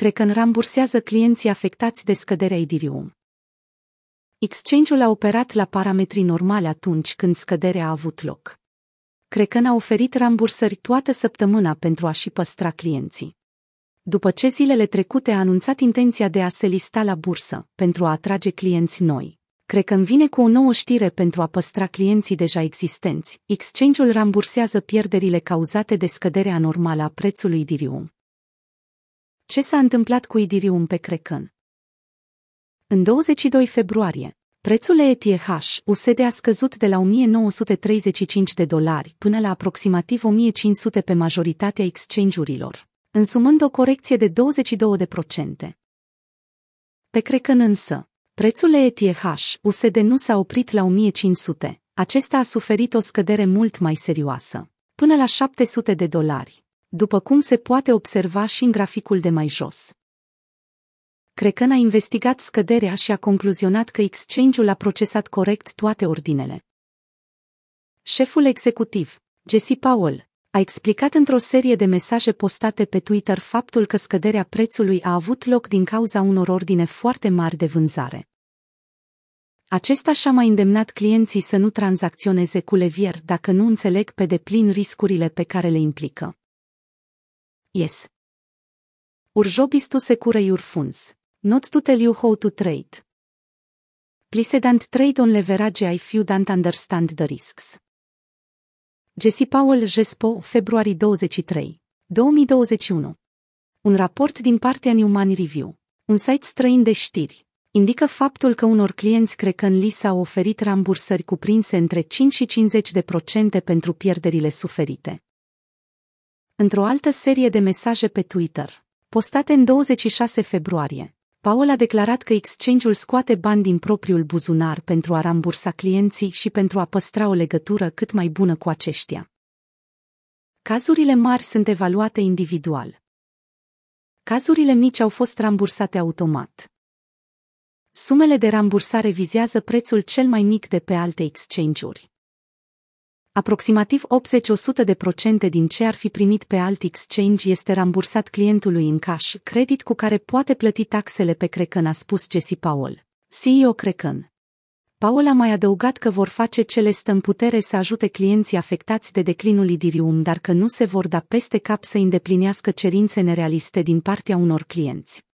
Kraken rambursează clienții afectați de scăderea Idirium. Exchange-ul a operat la parametrii normali atunci când scăderea a avut loc. Kraken a oferit rambursări toată săptămâna pentru a și păstra clienții. După ce zilele trecute a anunțat intenția de a se lista la bursă pentru a atrage clienți noi, Cred că vine cu o nouă știre pentru a păstra clienții deja existenți. Exchange-ul rambursează pierderile cauzate de scăderea anormală a prețului Idirium. Ce s-a întâmplat cu Idirium pe Kraken? În 22 februarie, prețul ETH USD a scăzut de la 1935 de dolari până la aproximativ 1500 pe majoritatea exchange-urilor, însumând o corecție de 22%. Pe Kraken însă, Prețul ETH USD nu s-a oprit la 1500, acesta a suferit o scădere mult mai serioasă, până la 700 de dolari, după cum se poate observa și în graficul de mai jos. Kraken a investigat scăderea și a concluzionat că exchange-ul a procesat corect toate ordinele. Șeful executiv, Jesse Powell, a explicat într-o serie de mesaje postate pe Twitter faptul că scăderea prețului a avut loc din cauza unor ordine foarte mari de vânzare. Acesta și-a mai îndemnat clienții să nu tranzacționeze cu levier dacă nu înțeleg pe deplin riscurile pe care le implică. Yes. Urjobis to secure your funds. Not to tell you how to trade. Please don't trade on leverage if you don't understand the risks. Jesse Powell Jespo, februarie 23, 2021. Un raport din partea New Money Review. Un site străin de știri indică faptul că unor clienți că li s-au oferit rambursări cuprinse între 5 și 50 de procente pentru pierderile suferite. Într-o altă serie de mesaje pe Twitter, postate în 26 februarie, Paul a declarat că exchange-ul scoate bani din propriul buzunar pentru a rambursa clienții și pentru a păstra o legătură cât mai bună cu aceștia. Cazurile mari sunt evaluate individual. Cazurile mici au fost rambursate automat. Sumele de rambursare vizează prețul cel mai mic de pe alte exchange-uri. Aproximativ 80-100 de procente din ce ar fi primit pe alt exchange este rambursat clientului în cash, credit cu care poate plăti taxele pe Kraken, a spus Jesse Powell, CEO Kraken. Paul a mai adăugat că vor face ce le stă în putere să ajute clienții afectați de declinul Idirium, dar că nu se vor da peste cap să îndeplinească cerințe nerealiste din partea unor clienți.